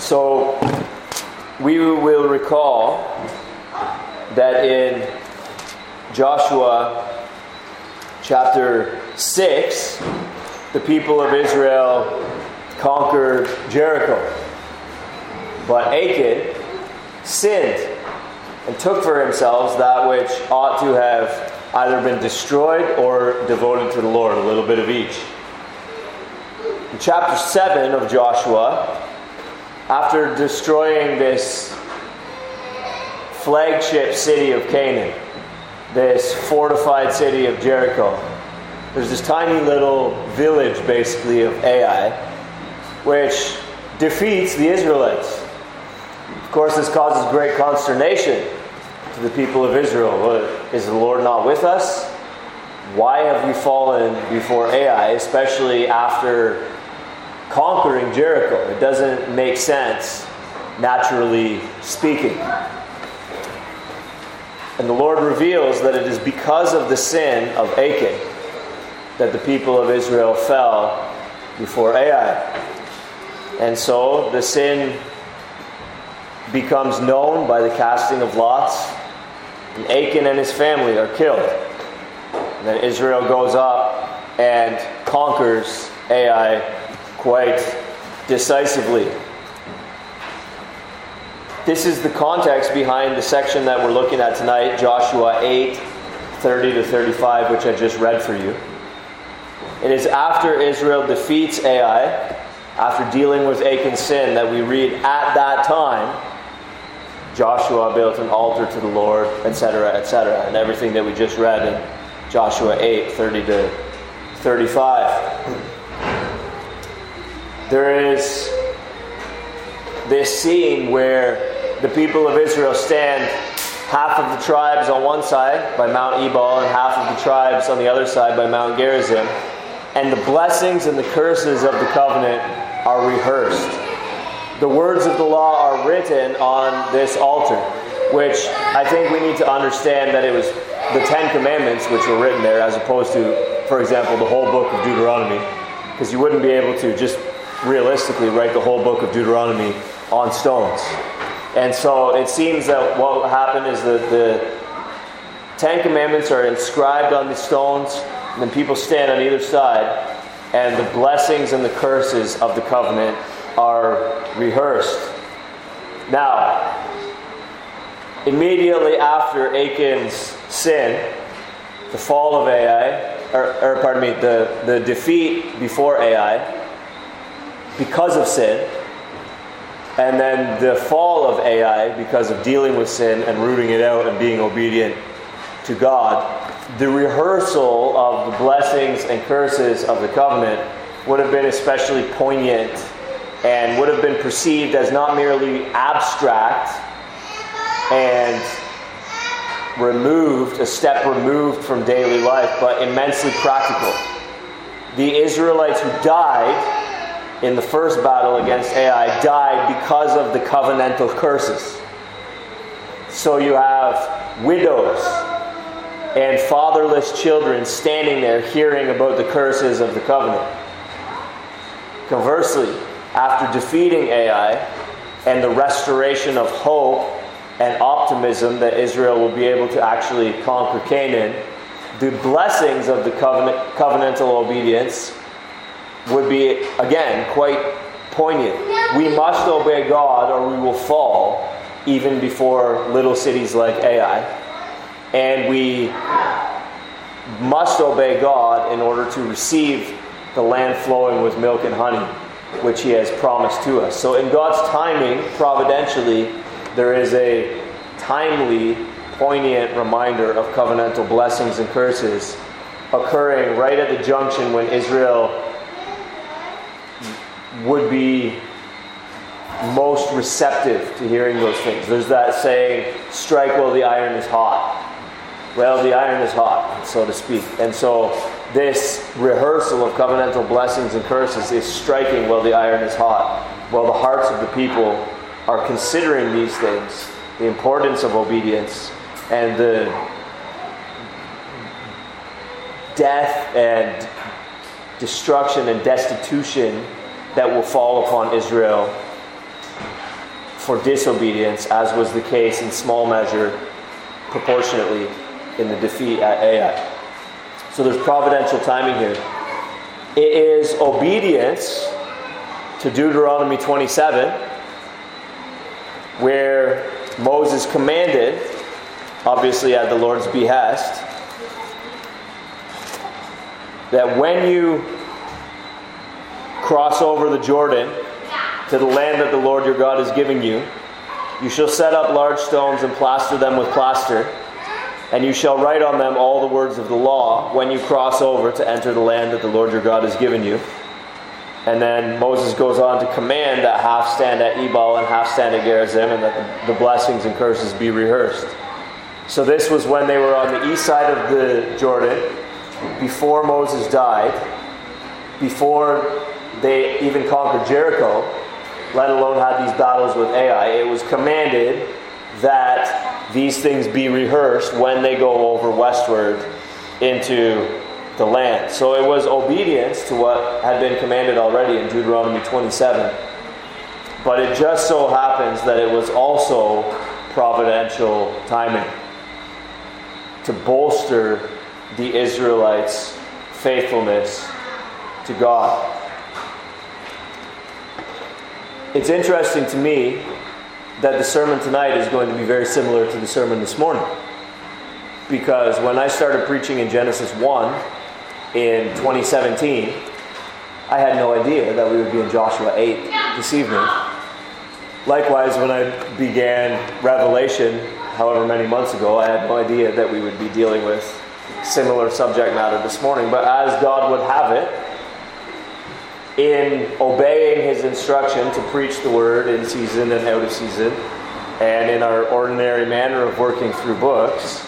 So we will recall that in Joshua chapter 6, the people of Israel conquered Jericho. But Achan sinned and took for himself that which ought to have either been destroyed or devoted to the Lord, a little bit of each. In chapter 7 of Joshua, after destroying this flagship city of Canaan, this fortified city of Jericho, there's this tiny little village basically of Ai, which defeats the Israelites. Of course, this causes great consternation to the people of Israel. Is the Lord not with us? Why have we fallen before Ai, especially after conquering Jericho? It doesn't make sense, naturally speaking. And the Lord reveals that it is because of the sin of Achan that the people of Israel fell before Ai. And so the sin becomes known by the casting of lots, and Achan and his family are killed. And then Israel goes up and conquers Ai quite decisively. This is the context behind the section that we're looking at tonight, Joshua 8 30 to 35, which I just read for you. It is after Israel defeats Ai, after dealing with Achan's sin, that we read at that time Joshua built an altar to the Lord, etc., etc., and everything that we just read in Joshua 8 30 to 35. There is this scene where the people of Israel stand half of the tribes on one side by Mount Ebal and half of the tribes on the other side by Mount Gerizim. And the blessings and the curses of the covenant are rehearsed. The words of the law are written on this altar, which I think we need to understand that it was the Ten Commandments which were written there, as opposed to, for example, the whole book of Deuteronomy. Because you wouldn't be able to just realistically write the whole book of Deuteronomy on stones. And so it seems that what happened is that the Ten Commandments are inscribed on the stones, and then people stand on either side, and the blessings and the curses of the covenant are rehearsed. Now, immediately after Achan's sin, the fall of Ai, or, or pardon me, the, the defeat before Ai, because of sin, and then the fall of Ai because of dealing with sin and rooting it out and being obedient to God, the rehearsal of the blessings and curses of the covenant would have been especially poignant and would have been perceived as not merely abstract and removed, a step removed from daily life, but immensely practical. The Israelites who died in the first battle against Ai died because of the covenantal curses. So you have widows and fatherless children standing there hearing about the curses of the covenant. Conversely, after defeating Ai and the restoration of hope and optimism that Israel will be able to actually conquer Canaan, the blessings of the covenant, covenantal obedience would be, again, quite poignant. We must obey God or we will fall, even before little cities like Ai. And we must obey God in order to receive the land flowing with milk and honey, which He has promised to us. So, in God's timing, providentially, there is a timely, poignant reminder of covenantal blessings and curses occurring right at the junction when Israel would be most receptive to hearing those things. There's that saying, strike while the iron is hot. Well, the iron is hot, so to speak. And so this rehearsal of covenantal blessings and curses is striking while the iron is hot, while the hearts of the people are considering these things, the importance of obedience, and the death and destruction and destitution that will fall upon Israel for disobedience, as was the case in small measure, proportionately, in the defeat at Ai. So there's providential timing here. It is obedience to Deuteronomy 27, where Moses commanded, obviously at the Lord's behest, that when you cross over the Jordan to the land that the Lord your God is giving you, you shall set up large stones and plaster them with plaster, and you shall write on them all the words of the law when you cross over to enter the land that the Lord your God has given you. And then Moses goes on to command that half stand at Ebal and half stand at Gerizim, and that the, blessings and curses be rehearsed. So this was when they were on the east side of the Jordan, before Moses died, before they even conquered Jericho, let alone had these battles with Ai. It was commanded that these things be rehearsed when they go over westward into the land. So it was obedience to what had been commanded already in Deuteronomy 27. But it just so happens that it was also providential timing to bolster the Israelites' faithfulness to God. It's interesting to me that the sermon tonight is going to be very similar to the sermon this morning. Because when I started preaching in Genesis 1, in 2017, I had no idea that we would be in Joshua 8 this evening. Likewise, when I began Revelation, however many months ago, I had no idea that we would be dealing with similar subject matter this morning. But as God would have it, in obeying His instruction to preach the word in season and out of season, and in our ordinary manner of working through books,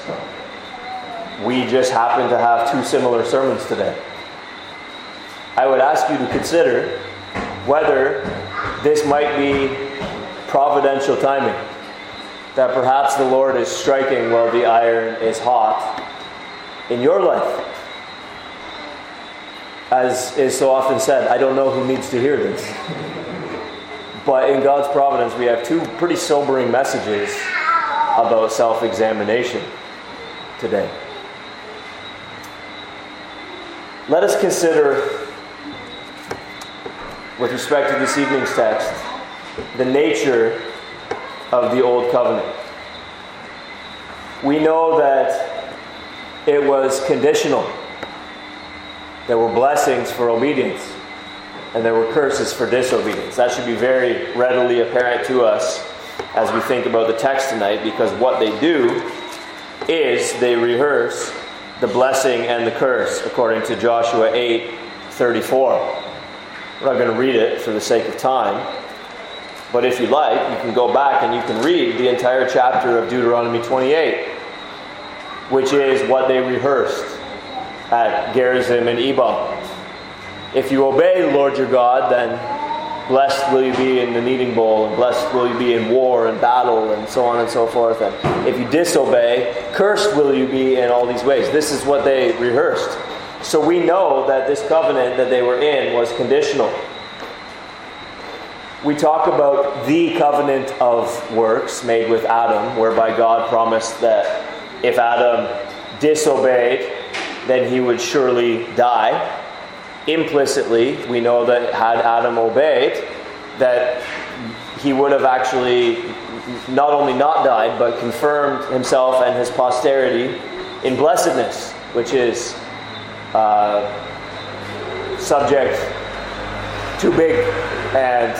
we just happen to have two similar sermons today. I would ask you to consider whether this might be providential timing. That perhaps the Lord is striking while the iron is hot in your life. As is so often said, I don't know who needs to hear this. But in God's providence, we have two pretty sobering messages about self examination today. Let us consider, with respect to this evening's text, the nature of the Old Covenant. We know that it was conditional. There were blessings for obedience, and there were curses for disobedience. That should be very readily apparent to us as we think about the text tonight, because what they do is they rehearse the blessing and the curse, according to Joshua 8 34. We're not going to read it for the sake of time. But if you like, you can go back and you can read the entire chapter of Deuteronomy 28, which is what they rehearsed at Gerizim and Ebal. If you obey the Lord your God, then Blessed will you be in the kneading bowl, and blessed will you be in war and battle, and so on and so forth. And if you disobey, cursed will you be in all these ways. This is what they rehearsed. So we know that this covenant that they were in was conditional. We talk about the covenant of works made with Adam, whereby God promised that if Adam disobeyed, then he would surely die implicitly, we know that had Adam obeyed, that he would have actually not only not died, but confirmed himself and his posterity in blessedness, which is uh, subject too big and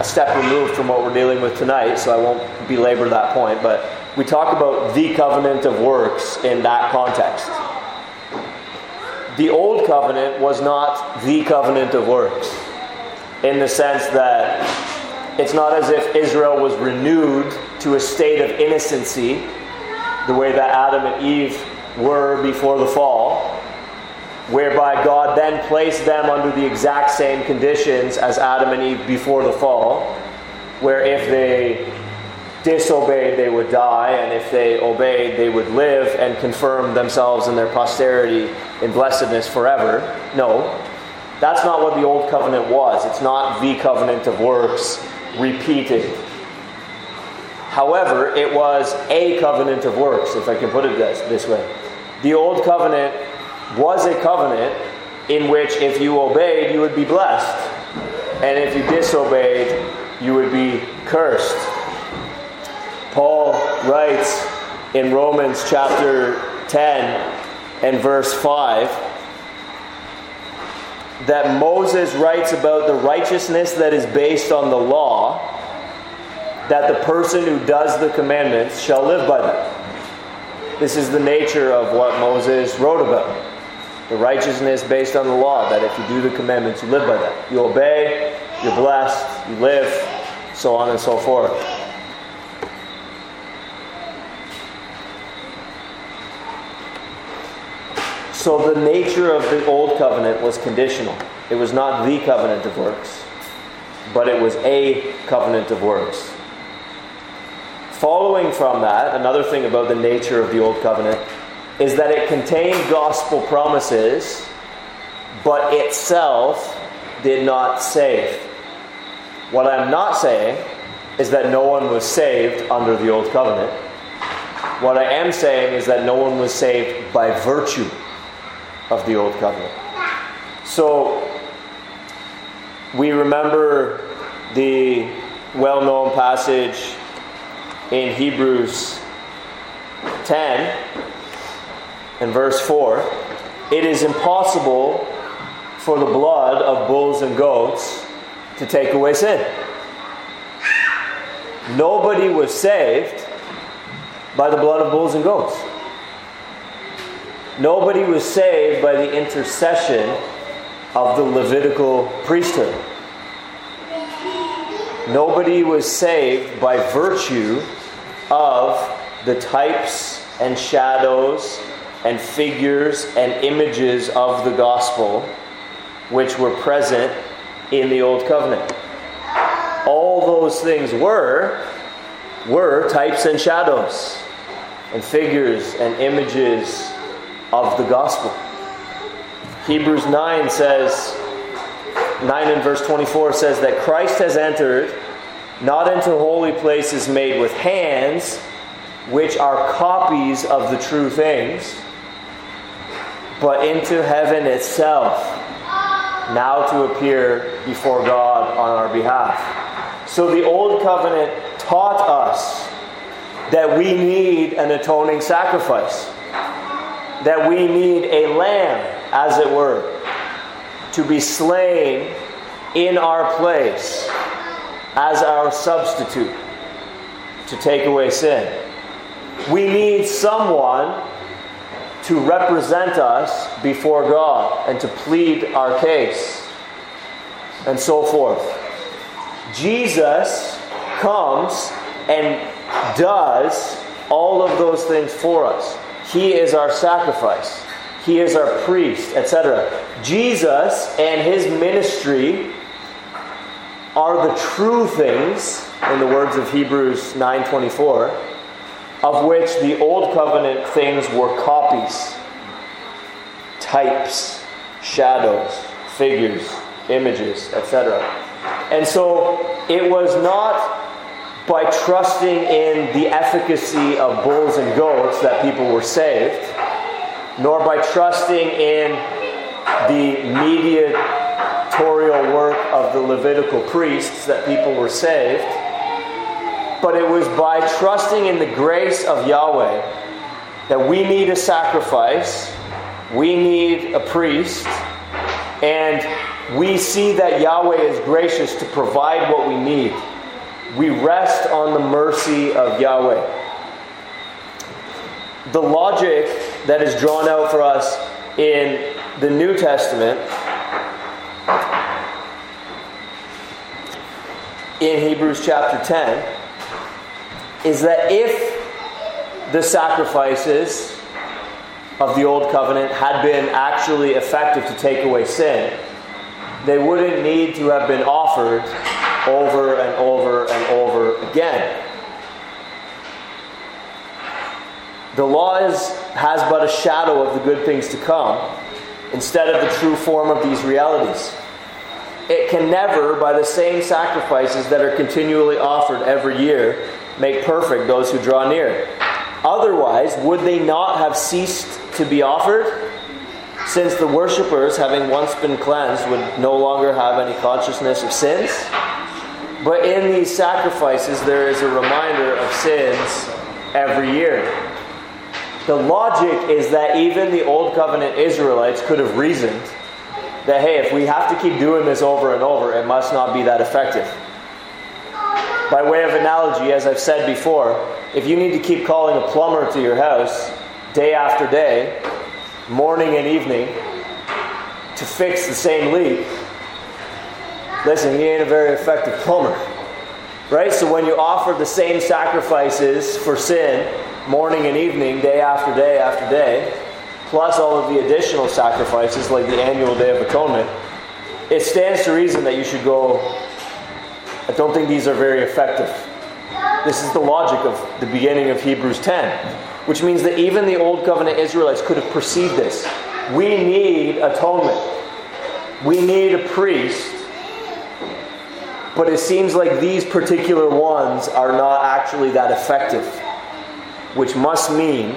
a step removed from what we're dealing with tonight, so I won't belabor that point. But we talk about the covenant of works in that context the old covenant was not the covenant of works in the sense that it's not as if Israel was renewed to a state of innocency the way that Adam and Eve were before the fall, whereby God then placed them under the exact same conditions as Adam and Eve before the fall, where if they disobeyed, they would die, and if they obeyed, they would live and confirm themselves and their posterity in blessedness forever. No, that's not what the old covenant was. It's not the covenant of works repeated. However, it was a covenant of works, if I can put it this, this way. The old covenant was a covenant in which if you obeyed, you would be blessed. And if you disobeyed, you would be cursed. Paul writes in Romans chapter 10 and verse 5 that Moses writes about the righteousness that is based on the law, that the person who does the commandments shall live by them. This is the nature of what Moses wrote about. The righteousness based on the law, that if you do the commandments, you live by them. You obey, you're blessed, you live, so on and so forth. So the nature of the old covenant was conditional. It was not the covenant of works, but it was a covenant of works. Following from that, another thing about the nature of the old covenant is that it contained gospel promises, but itself did not save. What I'm not saying is that no one was saved under the old covenant. What I am saying is that no one was saved by virtue of the Old Covenant. So, we remember the well known passage in Hebrews 10 and verse 4 It is impossible for the blood of bulls and goats to take away sin. Nobody was saved by the blood of bulls and goats. Nobody was saved by the intercession of the Levitical priesthood. Nobody was saved by virtue of the types and shadows and figures and images of the gospel which were present in the old covenant. All those things were were types and shadows and figures and images of the gospel. Hebrews 9 says, 9 and verse 24 says that Christ has entered not into holy places made with hands, which are copies of the true things, but into heaven itself, now to appear before God on our behalf. So the Old Covenant taught us that we need an atoning sacrifice that we need a lamb, as it were, to be slain in our place as our substitute to take away sin. We need someone to represent us before God and to plead our case, and so forth. Jesus comes and does all of those things for us. He is our sacrifice. He is our priest, etc. Jesus and his ministry are the true things, in the words of Hebrews 9:24, of which the old covenant things were copies, types, shadows, figures, images, etc. And so it was not by trusting in the efficacy of bulls and goats that people were saved, nor by trusting in the mediatorial work of the Levitical priests that people were saved, but it was by trusting in the grace of Yahweh that we need a sacrifice, we need a priest, and we see that Yahweh is gracious to provide what we need we rest on the mercy of Yahweh. The logic that is drawn out for us in the New Testament, in Hebrews chapter 10, is that if the sacrifices of the Old Covenant had been actually effective to take away sin, they wouldn't need to have been offered over and over and over again. The law is, has but a shadow of the good things to come instead of the true form of these realities. It can never, by the same sacrifices that are continually offered every year, make perfect those who draw near. Otherwise, would they not have ceased to be offered? Since the worshippers, having once been cleansed, would no longer have any consciousness of sins. But in these sacrifices, there is a reminder of sins every year. The logic is that even the Old Covenant Israelites could have reasoned that, hey, if we have to keep doing this over and over, it must not be that effective. By way of analogy, as I've said before, if you need to keep calling a plumber to your house day after day, morning and evening, to fix the same leak, listen, he ain't a very effective plumber. Right? So when you offer the same sacrifices for sin, morning and evening, day after day after day, plus all of the additional sacrifices like the annual Day of Atonement, it stands to reason that you should go, I don't think these are very effective. This is the logic of the beginning of Hebrews 10, which means that even the Old Covenant Israelites could have perceived this. We need atonement, we need a priest. But it seems like these particular ones are not actually that effective, which must mean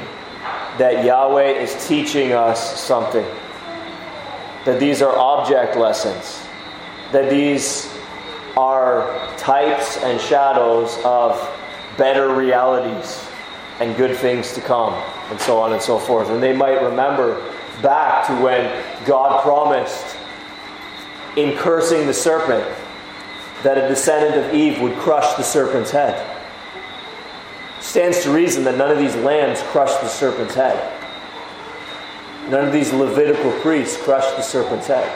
that Yahweh is teaching us something. That these are object lessons. That these are types and shadows of better realities and good things to come, and so on and so forth. And they might remember back to when God promised in cursing the serpent that a descendant of Eve would crush the serpent's head. Stands to reason that none of these lambs crushed the serpent's head. None of these Levitical priests crushed the serpent's head.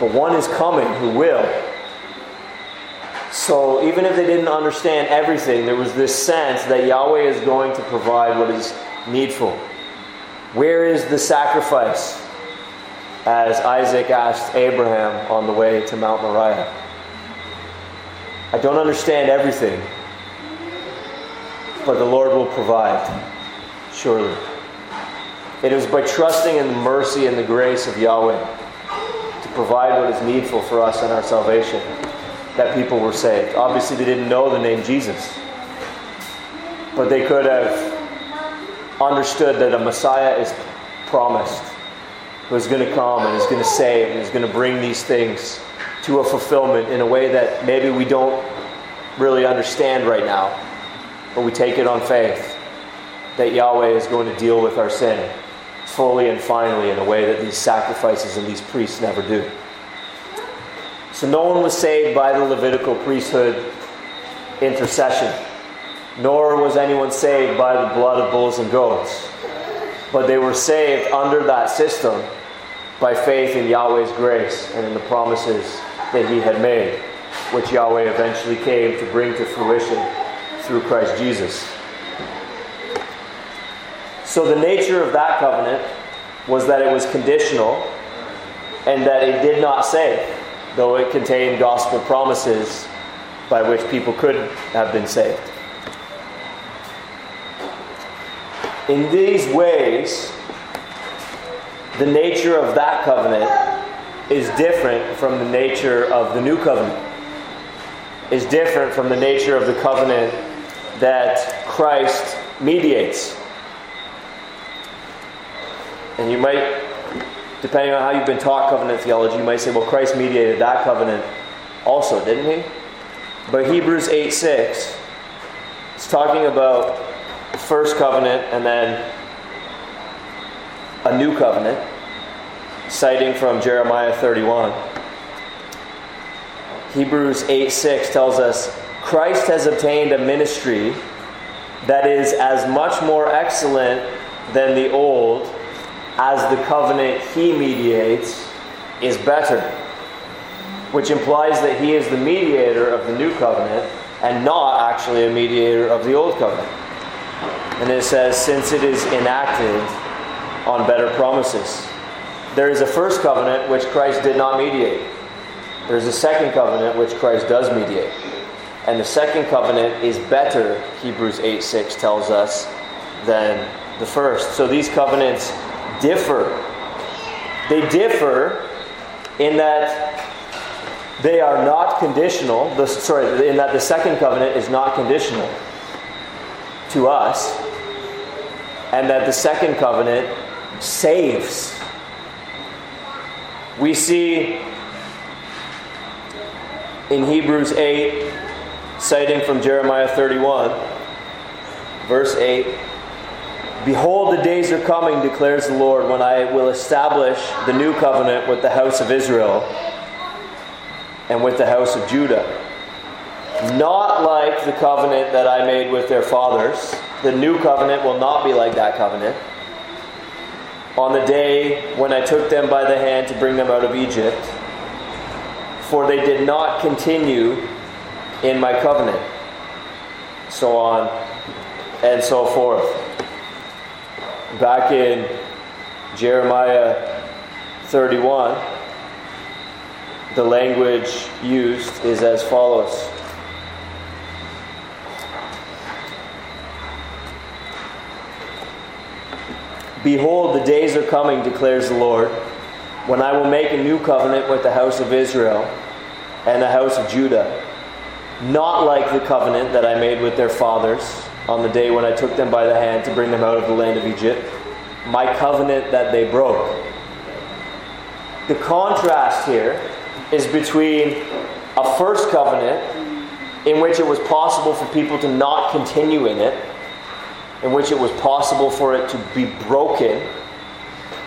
But one is coming who will. So even if they didn't understand everything, there was this sense that Yahweh is going to provide what is needful. Where is the sacrifice? As Isaac asked Abraham on the way to Mount Moriah. I don't understand everything, but the Lord will provide, surely. It is by trusting in the mercy and the grace of Yahweh to provide what is needful for us in our salvation that people were saved. Obviously, they didn't know the name Jesus, but they could have understood that a Messiah is promised who is going to come and is going to save and is going to bring these things to a fulfillment in a way that maybe we don't really understand right now, but we take it on faith that Yahweh is going to deal with our sin fully and finally in a way that these sacrifices and these priests never do. So no one was saved by the Levitical priesthood intercession, nor was anyone saved by the blood of bulls and goats. But they were saved under that system by faith in Yahweh's grace and in the promises that He had made, which Yahweh eventually came to bring to fruition through Christ Jesus. So, the nature of that covenant was that it was conditional and that it did not save, though it contained gospel promises by which people could have been saved. In these ways, the nature of that covenant is different from the nature of the new covenant. Is different from the nature of the covenant that Christ mediates. And you might, depending on how you've been taught covenant theology, you might say, well, Christ mediated that covenant also, didn't he? But Hebrews 8 6 is talking about the first covenant and then a new covenant, citing from Jeremiah 31. Hebrews 8 6 tells us Christ has obtained a ministry that is as much more excellent than the old as the covenant he mediates is better, which implies that he is the mediator of the new covenant and not actually a mediator of the old covenant. And it says, since it is enacted on better promises. There is a first covenant which Christ did not mediate. There's a second covenant which Christ does mediate. And the second covenant is better, Hebrews 8 6 tells us, than the first. So these covenants differ. They differ in that they are not not conditional. The, sorry, in that the second covenant is not conditional to us, and that the second covenant saves. We see in Hebrews 8, citing from Jeremiah 31, verse 8 Behold, the days are coming, declares the Lord, when I will establish the new covenant with the house of Israel and with the house of Judah. Not like the covenant that I made with their fathers. The new covenant will not be like that covenant. On the day when I took them by the hand to bring them out of Egypt, for they did not continue in my covenant. So on and so forth back in Jeremiah 31, the language used is as follows. Behold, the days are coming, declares the Lord, when I will make a new covenant with the house of Israel and the house of Judah, not like the covenant that I made with their fathers on the day when I took them by the hand to bring them out of the land of Egypt, my covenant that they broke. The contrast here is between a first covenant in which it was possible for people to not continue in it, in which it was possible for it to be broken.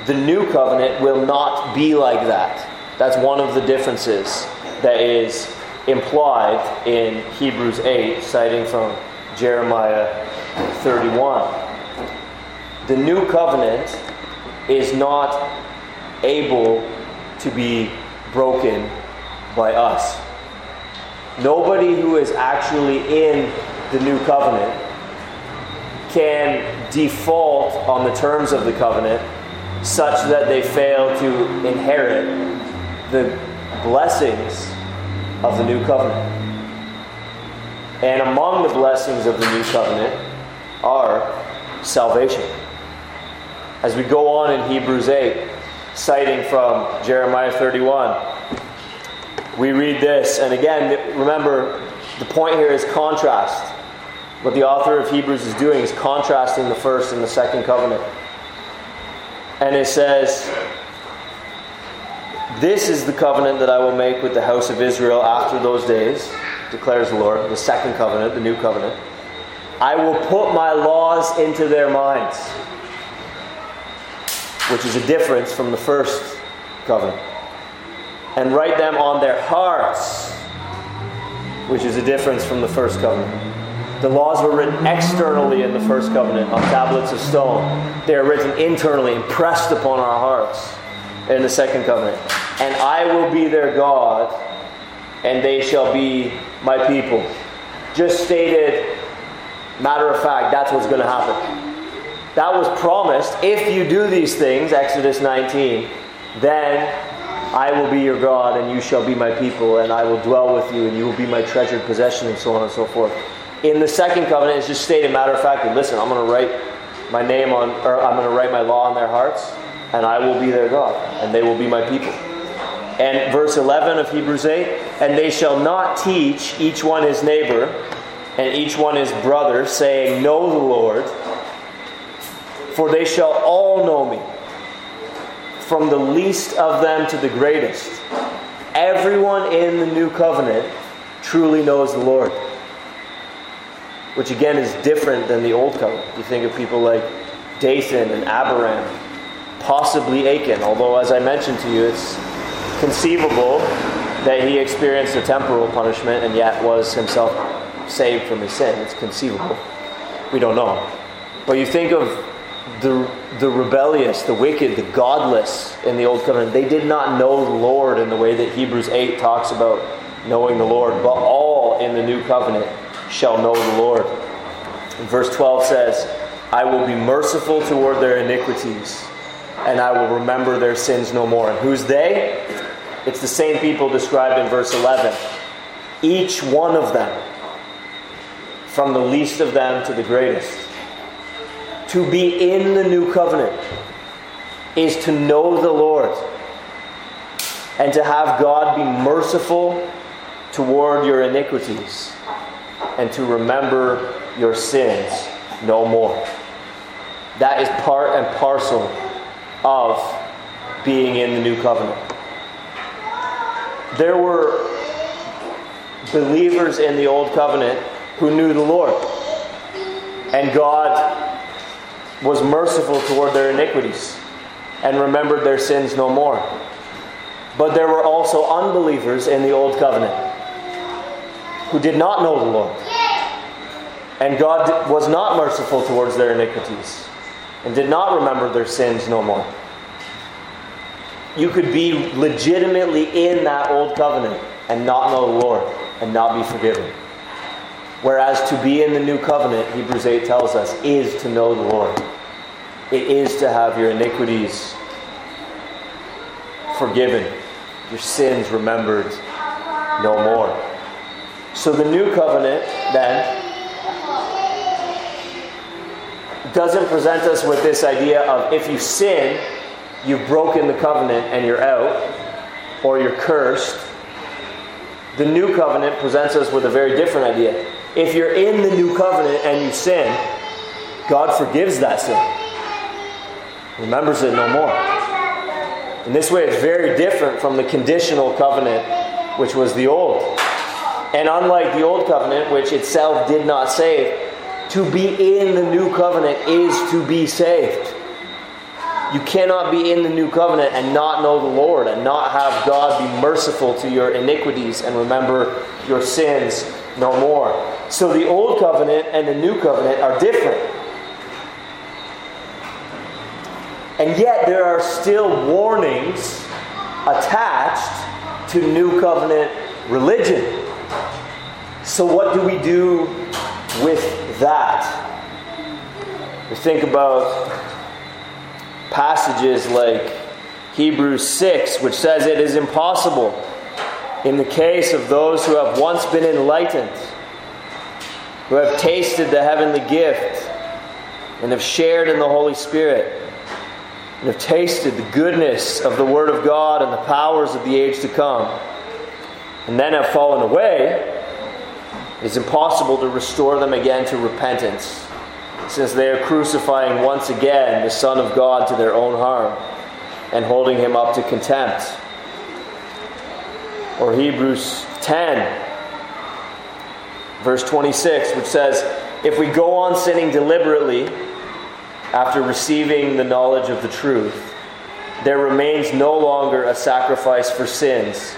The new covenant will not be like that. That's one of the differences that is implied in Hebrews 8, citing from Jeremiah 31. The new covenant is not able to be broken by us. Nobody who is actually in the new covenant can default on the terms of the covenant such that they fail to inherit the blessings of the new covenant. And among the blessings of the new covenant are salvation. As we go on in Hebrews 8, citing from Jeremiah 31, we read this. And again, remember, the point here is contrast. What the author of Hebrews is doing is contrasting the first and the second covenant. And it says, This is the covenant that I will make with the house of Israel after those days declares the Lord, the second covenant, the new covenant. I will put my laws into their minds, which is a difference from the first covenant, and write them on their hearts, which is a difference from the first covenant. The laws were written externally in the first covenant on tablets of stone. They are written internally, impressed upon our hearts in the second covenant. And I will be their God, and they shall be my people. Just stated, matter of fact, that's what's going to happen. That was promised. If you do these things, Exodus 19, then I will be your God, and you shall be my people, and I will dwell with you, and you will be my treasured possession, and so on and so forth. In the second covenant, it's just stated matter of fact, that listen, I'm going to write my name on, or I'm going to write my law on their hearts, and I will be their God, and they will be my people. And verse 11 of Hebrews 8 And they shall not teach each one his neighbor and each one his brother, saying, Know the Lord, for they shall all know me, from the least of them to the greatest. Everyone in the new covenant truly knows the Lord. Which again is different than the old covenant. You think of people like Dathan and Abiram, possibly Achan, although as I mentioned to you, it's conceivable that he experienced a temporal punishment and yet was himself saved from his sin. It's conceivable. We don't know. But you think of the, the rebellious, the wicked, the godless in the Old Covenant. They did not know the Lord in the way that Hebrews 8 talks about knowing the Lord. But all in the New Covenant shall know the Lord. And verse 12 says, I will be merciful toward their iniquities, and I will remember their sins no more. And who's they? It's the same people described in verse 11. Each one of them, from the least of them to the greatest. To be in the new covenant is to know the Lord and to have God be merciful toward your iniquities and to remember your sins no more. That is part and parcel of being in the new covenant. There were believers in the old covenant who knew the Lord. And God was merciful toward their iniquities and remembered their sins no more. But there were also unbelievers in the old covenant who did not know the Lord. And God was not merciful towards their iniquities and did not remember their sins no more. You could be legitimately in that old covenant and not know the Lord and not be forgiven. Whereas to be in the new covenant, Hebrews 8 tells us, is to know the Lord. It is to have your iniquities forgiven, your sins remembered no more. So the new covenant, then, doesn't present us with this idea of if you sin, you've broken the covenant and you're out, or you're cursed. The new covenant presents us with a very different idea. If you're in the new covenant and you sin, God forgives that sin, remembers it no more. In this way, it's very different from the conditional covenant, which was the old. And unlike the old covenant, which itself did not save, to be in the new covenant is to be saved. You cannot be in the new covenant and not know the Lord and not have God be merciful to your iniquities and remember your sins no more. So the old covenant and the new covenant are different. And yet there are still warnings attached to new covenant religion. So, what do we do with that? We think about passages like Hebrews 6, which says it is impossible in the case of those who have once been enlightened, who have tasted the heavenly gift, and have shared in the Holy Spirit, and have tasted the goodness of the Word of God and the powers of the age to come, and then have fallen away, it is impossible to restore them again to repentance, since they are crucifying once again the Son of God to their own harm and holding him up to contempt. Or Hebrews 10, verse 26, which says, If we go on sinning deliberately after receiving the knowledge of the truth, there remains no longer a sacrifice for sins,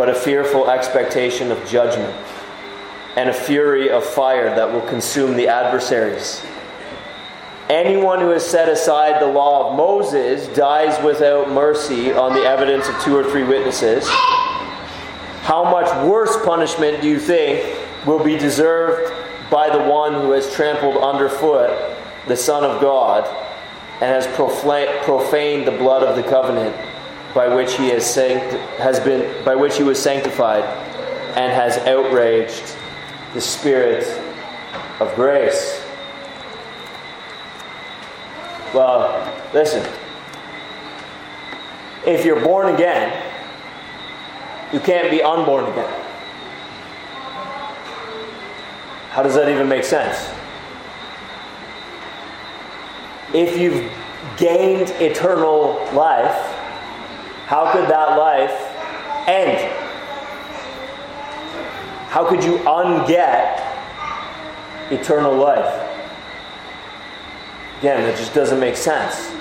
but a fearful expectation of judgment and a fury of fire that will consume the adversaries. Anyone who has set aside the law of Moses dies without mercy on the evidence of two or three witnesses. How much worse punishment do you think will be deserved by the one who has trampled underfoot the Son of God and has profaned the blood of the covenant by which he has, sanct- has been by which he was sanctified and has outraged the Spirit of grace. Well, listen. If you're born again, you can't be unborn again. How does that even make sense? If you've gained eternal life, how could that life end? How could you unget eternal life? Again, that just doesn't make sense.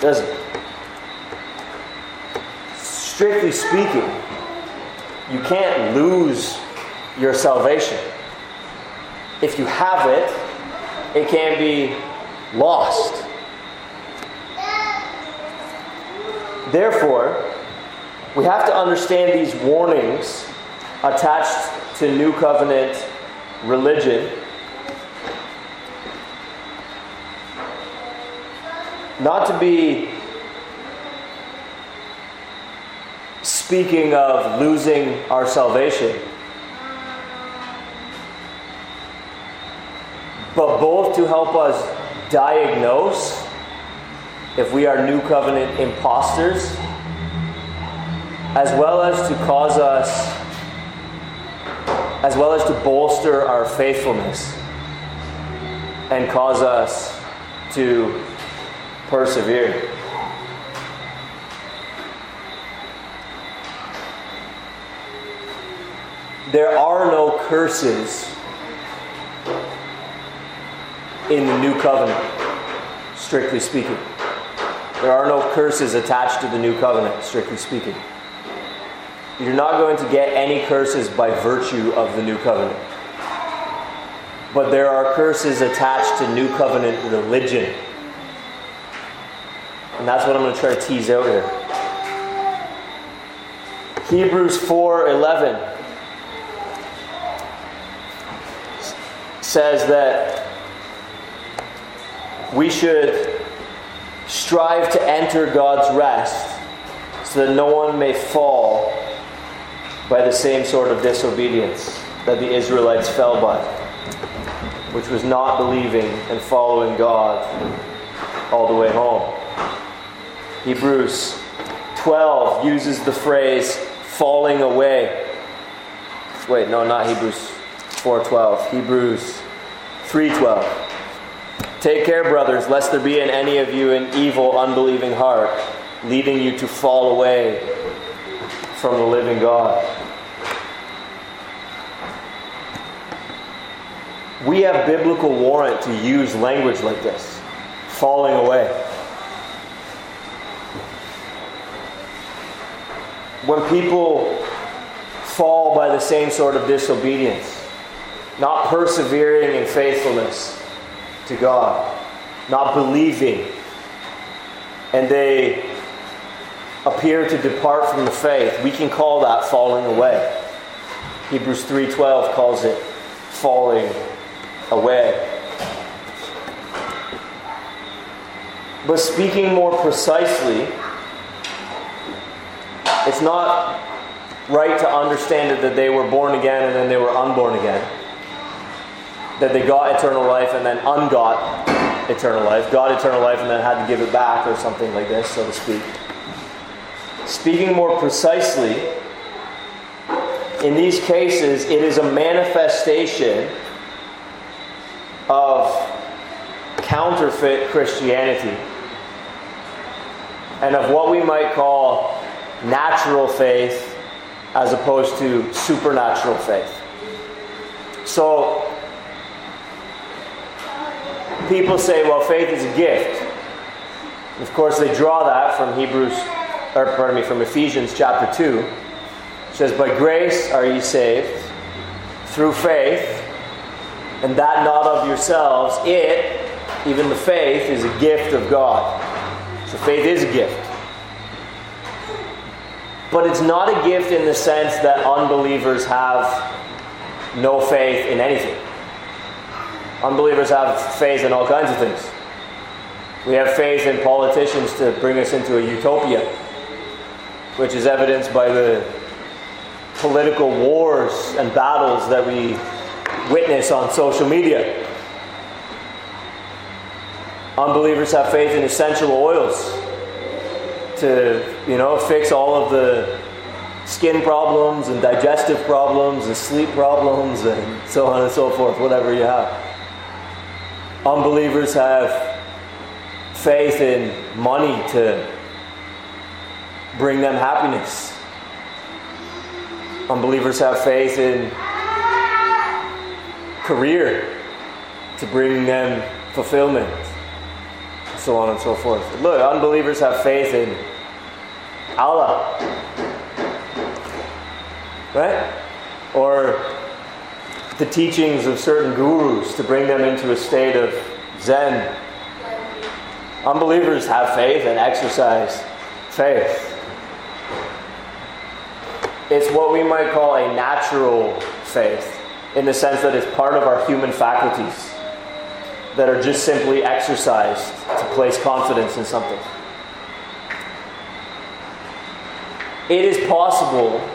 Does it? Strictly speaking, you can't lose your salvation. If you have it, it can be lost. Therefore, we have to understand these warnings attached to New Covenant religion. Not to be speaking of losing our salvation, but both to help us diagnose if we are New Covenant imposters, as well as to cause us as well as to bolster our faithfulness and cause us to persevere. There are no curses in the new covenant, strictly speaking. There are no curses attached to the new covenant, strictly speaking. You're not going to get any curses by virtue of the new covenant. But there are curses attached to new covenant religion. And that's what I'm going to try to tease out here. Hebrews 4:11 says that we should strive to enter God's rest so that no one may fall by the same sort of disobedience that the Israelites fell by, which was not believing and following God all the way home. Hebrews 12 uses the phrase falling away. Wait, no, not Hebrews 4:12. Hebrews 3:12. Take care, brothers, lest there be in any of you an evil, unbelieving heart, leading you to fall away from the living God. We have biblical warrant to use language like this falling away. When people fall by the same sort of disobedience, not persevering in faithfulness to God, not believing, and they appear to depart from the faith, we can call that falling away. Hebrews 3:12 calls it falling away. But speaking more precisely, it's not right to understand it that they were born again and then they were unborn again that they got eternal life and then ungot eternal life, got eternal life and then had to give it back or something like this, so to speak. Speaking more precisely, in these cases, it is a manifestation of counterfeit Christianity and of what we might call natural faith as opposed to supernatural faith. So, people say, well, faith is a gift. Of course, they draw that from Hebrews, or pardon me, from Ephesians chapter 2. It says, By grace are ye saved through faith, and that not of yourselves. It, even the faith, is a gift of God. So faith is a gift. But it's not a gift in the sense that unbelievers have no faith in anything. Unbelievers have faith in all kinds of things. We have faith in politicians to bring us into a utopia, which is evidenced by the political wars and battles that we witness on social media. Unbelievers have faith in essential oils to, you know, fix all of the skin problems and digestive problems and sleep problems and so on and so forth, whatever you have. Unbelievers have faith in money to bring them happiness. Unbelievers have faith in career to bring them fulfillment, so on and so forth. Look, unbelievers have faith in Allah, right? Or the teachings of certain gurus to bring them into a state of Zen. Unbelievers have faith and exercise faith. It's what we might call a natural faith, in the sense that it's part of our human faculties that are just simply exercised to place confidence in something. It is possible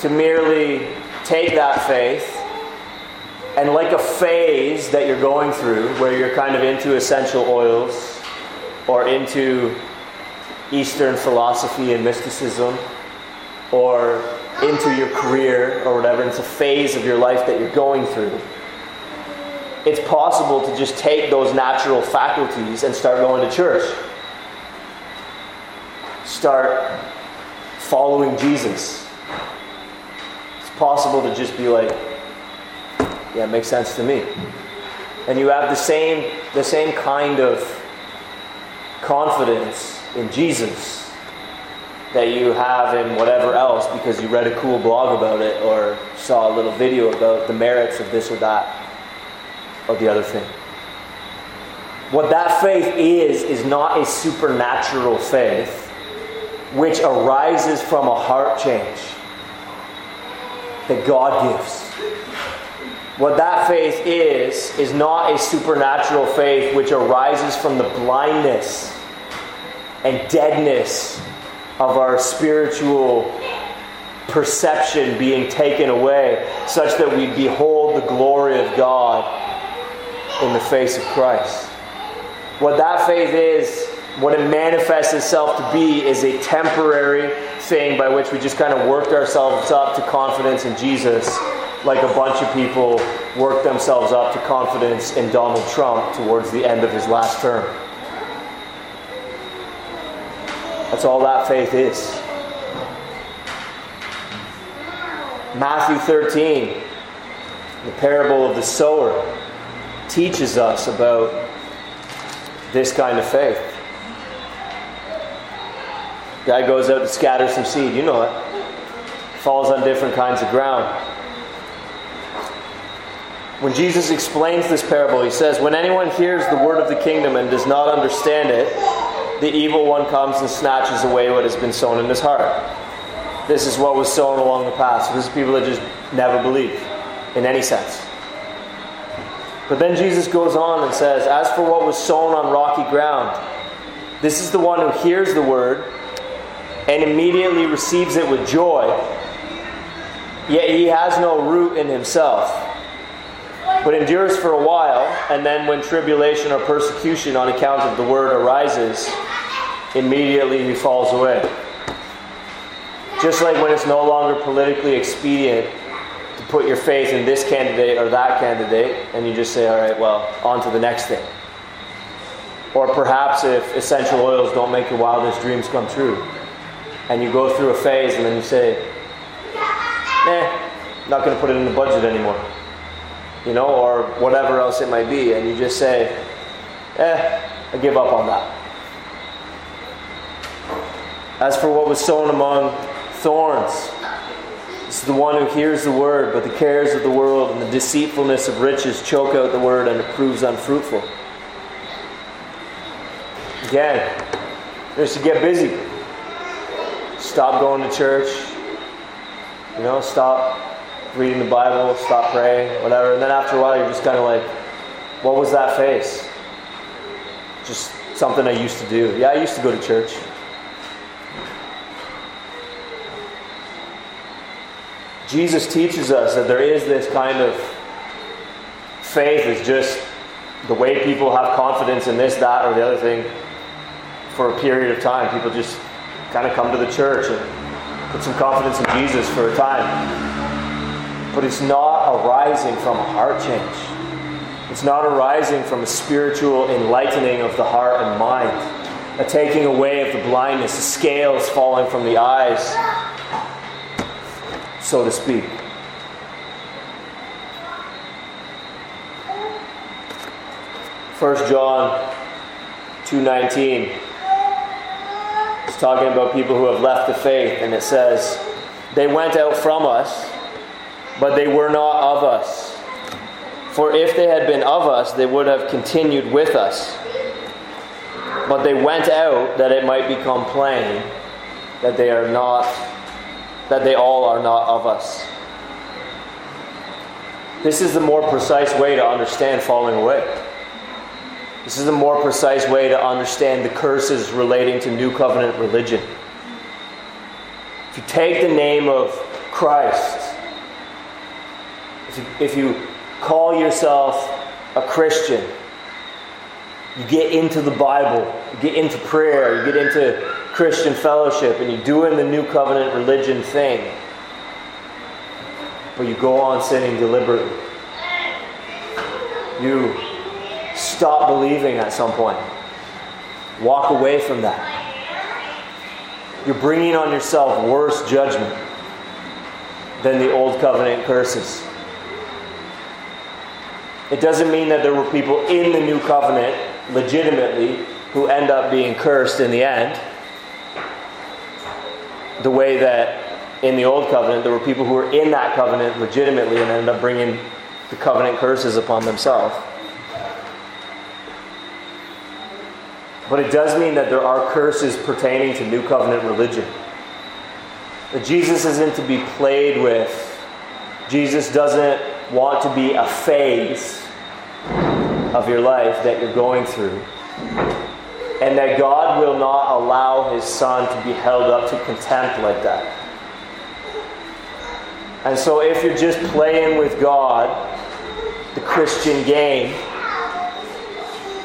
to merely take that faith and like a phase that you're going through where you're kind of into essential oils or into Eastern philosophy and mysticism or into your career or whatever, it's a phase of your life that you're going through, it's possible to just take those natural faculties and start going to church. Start following Jesus. It's possible to just be like, yeah, it makes sense to me. And you have the same, the same kind of confidence in Jesus that you have in whatever else because you read a cool blog about it or saw a little video about the merits of this or that or the other thing. What that faith is, is not a supernatural faith which arises from a heart change that God gives. What that faith is, is not a supernatural faith which arises from the blindness and deadness of our spiritual perception being taken away, such that we behold the glory of God in the face of Christ. What that faith is, what it manifests itself to be, is a temporary thing by which we just kind of worked ourselves up to confidence in Jesus, like a bunch of people worked themselves up to confidence in Donald Trump towards the end of his last term. That's all that faith is. Matthew 13, the parable of the sower, teaches us about this kind of faith. Guy goes out to scatter some seed, you know it. Falls on different kinds of ground. When Jesus explains this parable, he says, When anyone hears the word of the kingdom and does not understand it, the evil one comes and snatches away what has been sown in his heart. This is what was sown along the path. So this is people that just never believe in any sense. But then Jesus goes on and says, As for what was sown on rocky ground, this is the one who hears the word and immediately receives it with joy, yet he has no root in himself, but endures for a while, and then when tribulation or persecution on account of the word arises, immediately he falls away. Just like when it's no longer politically expedient to put your faith in this candidate or that candidate, and you just say, all right, well, on to the next thing. Or perhaps if essential oils don't make your wildest dreams come true, and you go through a phase and then you say, eh, not going to put it in the budget anymore. You know, or whatever else it might be, and you just say, eh, I give up on that. As for what was sown among thorns, is the one who hears the word, but the cares of the world and the deceitfulness of riches choke out the word and it proves unfruitful. Again, just to get busy. Stop going to church. You know, stop reading the Bible, stop praying, whatever. And then after a while, you're just kind of like, what was that face? Just something I used to do. Yeah, I used to go to church. Jesus teaches us that there is this kind of faith is just the way people have confidence in this, that, or the other thing for a period of time. People just kind of come to the church and put some confidence in Jesus for a time. But it's not arising from a heart change. It's not arising from a spiritual enlightening of the heart and mind, a taking away of the blindness, the scales falling from the eyes, so to speak. First John 2:19 It's talking about people who have left the faith and it says they went out from us but they were not of us for if they had been of us they would have continued with us but they went out that it might become plain that they are not that they all are not of us. This is the more precise way to understand falling away. This is the more precise way to understand the curses relating to New Covenant religion. If you take the name of Christ, if you, if you call yourself a Christian, you get into the Bible, you get into prayer, you get into Christian fellowship, and you're doing the new covenant religion thing, but you go on sinning deliberately. You stop believing at some point. Walk away from that. You're bringing on yourself worse judgment than the old covenant curses. It doesn't mean that there were people in the new covenant legitimately who end up being cursed in the end. The way that in the old covenant there were people who were in that covenant legitimately and ended up bringing the covenant curses upon themselves. But it does mean that there are curses pertaining to new covenant religion. That Jesus isn't to be played with. Jesus doesn't want to be a phase of your life that you're going through. And that God will not allow his son to be held up to contempt like that. And so if you're just playing with God, the Christian game,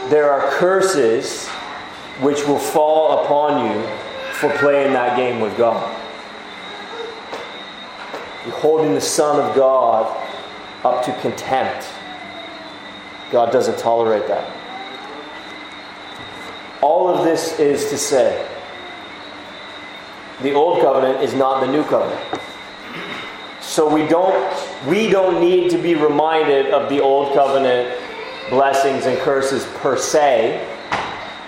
there are curses which will fall upon you for playing that game with God. You're holding the Son of God up to contempt. God doesn't tolerate that. All of this is to say the old covenant is not the new covenant. So we don't we don't need to be reminded of the old covenant blessings and curses per se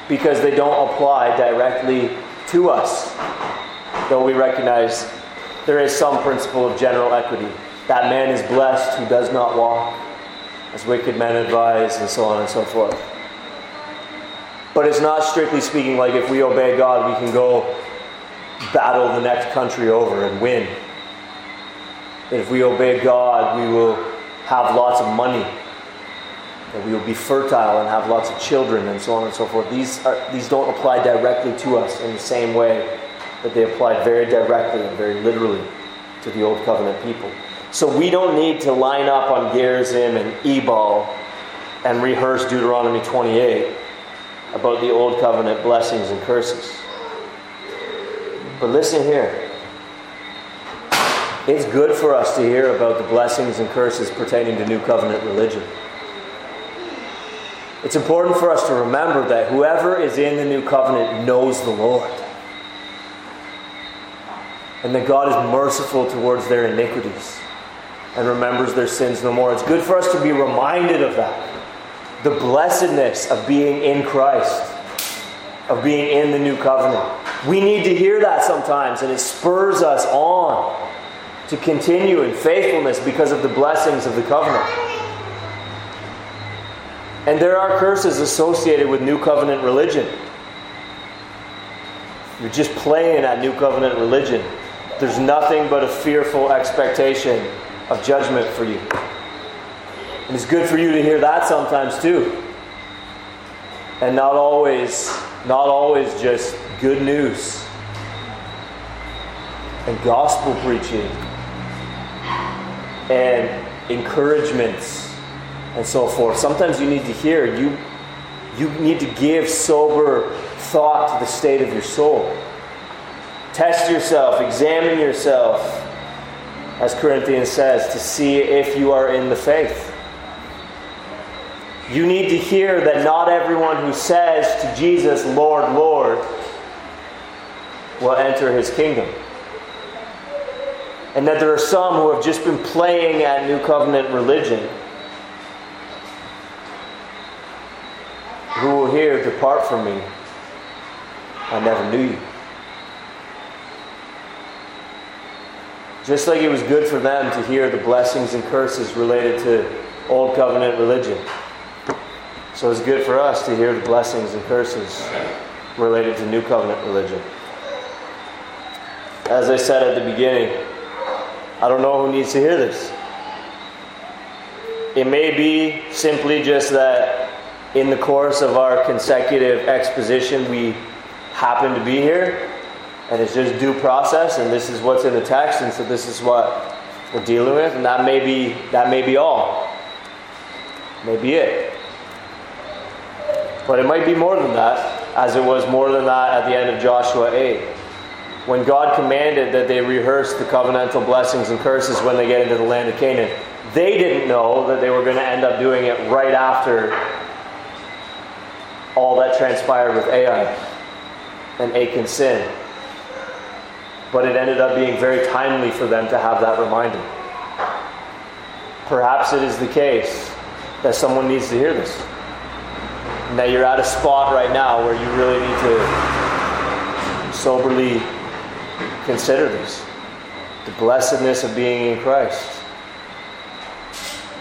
because they don't apply directly to us. Though we recognize there is some principle of general equity. That man is blessed who does not walk as wicked men advise, and so on and so forth. But it's not strictly speaking like if we obey God, we can go battle the next country over and win. That if we obey God, we will have lots of money that we will be fertile and have lots of children and so on and so forth. These, are, these don't apply directly to us in the same way that they applied very directly and very literally to the Old Covenant people. So we don't need to line up on Gerizim and Ebal and rehearse Deuteronomy 28 about the Old Covenant blessings and curses. But listen here. It's good for us to hear about the blessings and curses pertaining to New Covenant religion. It's important for us to remember that whoever is in the new covenant knows the Lord. And that God is merciful towards their iniquities and remembers their sins no more. It's good for us to be reminded of that. The blessedness of being in Christ, of being in the new covenant. We need to hear that sometimes, and it spurs us on to continue in faithfulness because of the blessings of the covenant. And there are curses associated with New Covenant religion. You're just playing at New Covenant religion. There's nothing but a fearful expectation of judgment for you. And it's good for you to hear that sometimes too. And not always, not always just good news and gospel preaching and encouragements and so forth. Sometimes you need to hear, you, you need to give sober thought to the state of your soul. Test yourself, examine yourself, as Corinthians says, to see if you are in the faith. You need to hear that not everyone who says to Jesus, Lord, Lord, will enter his kingdom. And that there are some who have just been playing at New Covenant religion who will hear, Depart from me. I never knew you. Just like it was good for them to hear the blessings and curses related to Old Covenant religion. So it's good for us to hear the blessings and curses related to New Covenant religion. As I said at the beginning, I don't know who needs to hear this. It may be simply just that in the course of our consecutive exposition, we happen to be here, and it's just due process, and this is what's in the text, and so this is what we're dealing with, and that may be that may be all, maybe it. But it might be more than that, as it was more than that at the end of Joshua 8. when God commanded that they rehearse the covenantal blessings and curses when they get into the land of Canaan, they didn't know that they were going to end up doing it right after all that transpired with Ai and Achan's sin. But it ended up being very timely for them to have that reminder. Perhaps it is the case that someone needs to hear this. And that you're at a spot right now where you really need to soberly consider this the blessedness of being in Christ,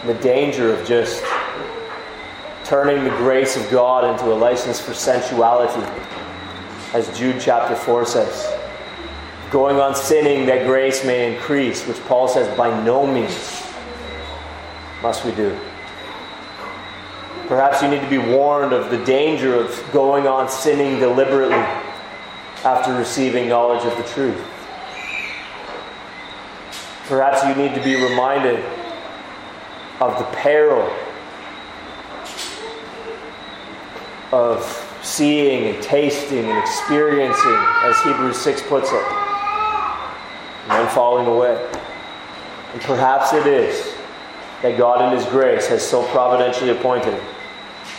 the danger of just turning the grace of God into a license for sensuality, as Jude chapter 4 says. Going on sinning that grace may increase, which Paul says by no means must we do. Perhaps you need to be warned of the danger of going on sinning deliberately after receiving knowledge of the truth. Perhaps you need to be reminded of the peril of seeing and tasting and experiencing, as Hebrews 6 puts it, and falling away. And perhaps it is that God in His grace has so providentially appointed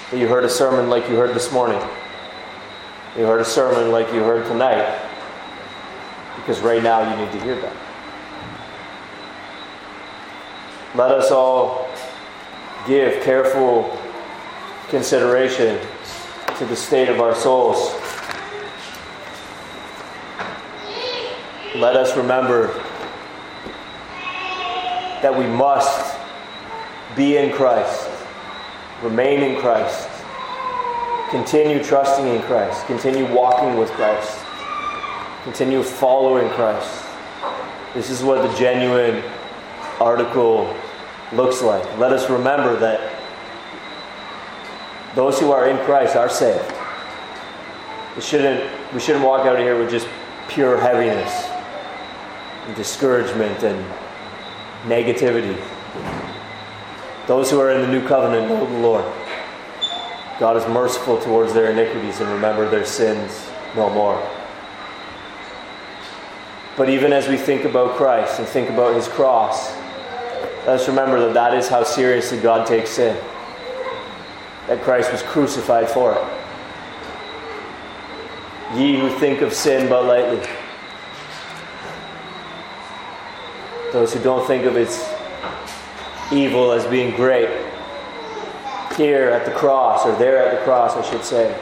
that you heard a sermon like you heard this morning. You heard a sermon like you heard tonight. Because right now you need to hear that. Let us all give careful consideration to the state of our souls. Let us remember that we must be in Christ, remain in Christ, continue trusting in Christ, continue walking with Christ, continue following Christ. This is what the genuine article looks like. Let us remember that those who are in Christ are saved. We shouldn't, we shouldn't walk out of here with just pure heaviness discouragement and negativity. Those who are in the new covenant know the Lord. God is merciful towards their iniquities and remember their sins no more. But even as we think about Christ and think about his cross, let us remember that that is how seriously God takes sin. That Christ was crucified for it. Ye who think of sin but lightly. Those who don't think of its evil as being great. Here at the cross, or there at the cross, I should say,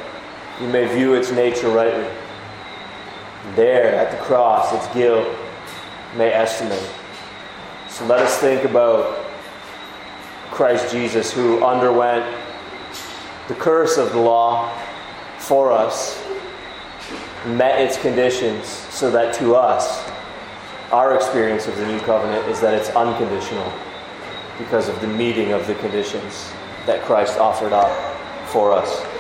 you may view its nature rightly. There at the cross, its guilt may estimate. So let us think about Christ Jesus, who underwent the curse of the law for us, met its conditions, so that to us, our experience of the new covenant is that it's unconditional because of the meeting of the conditions that Christ offered up for us.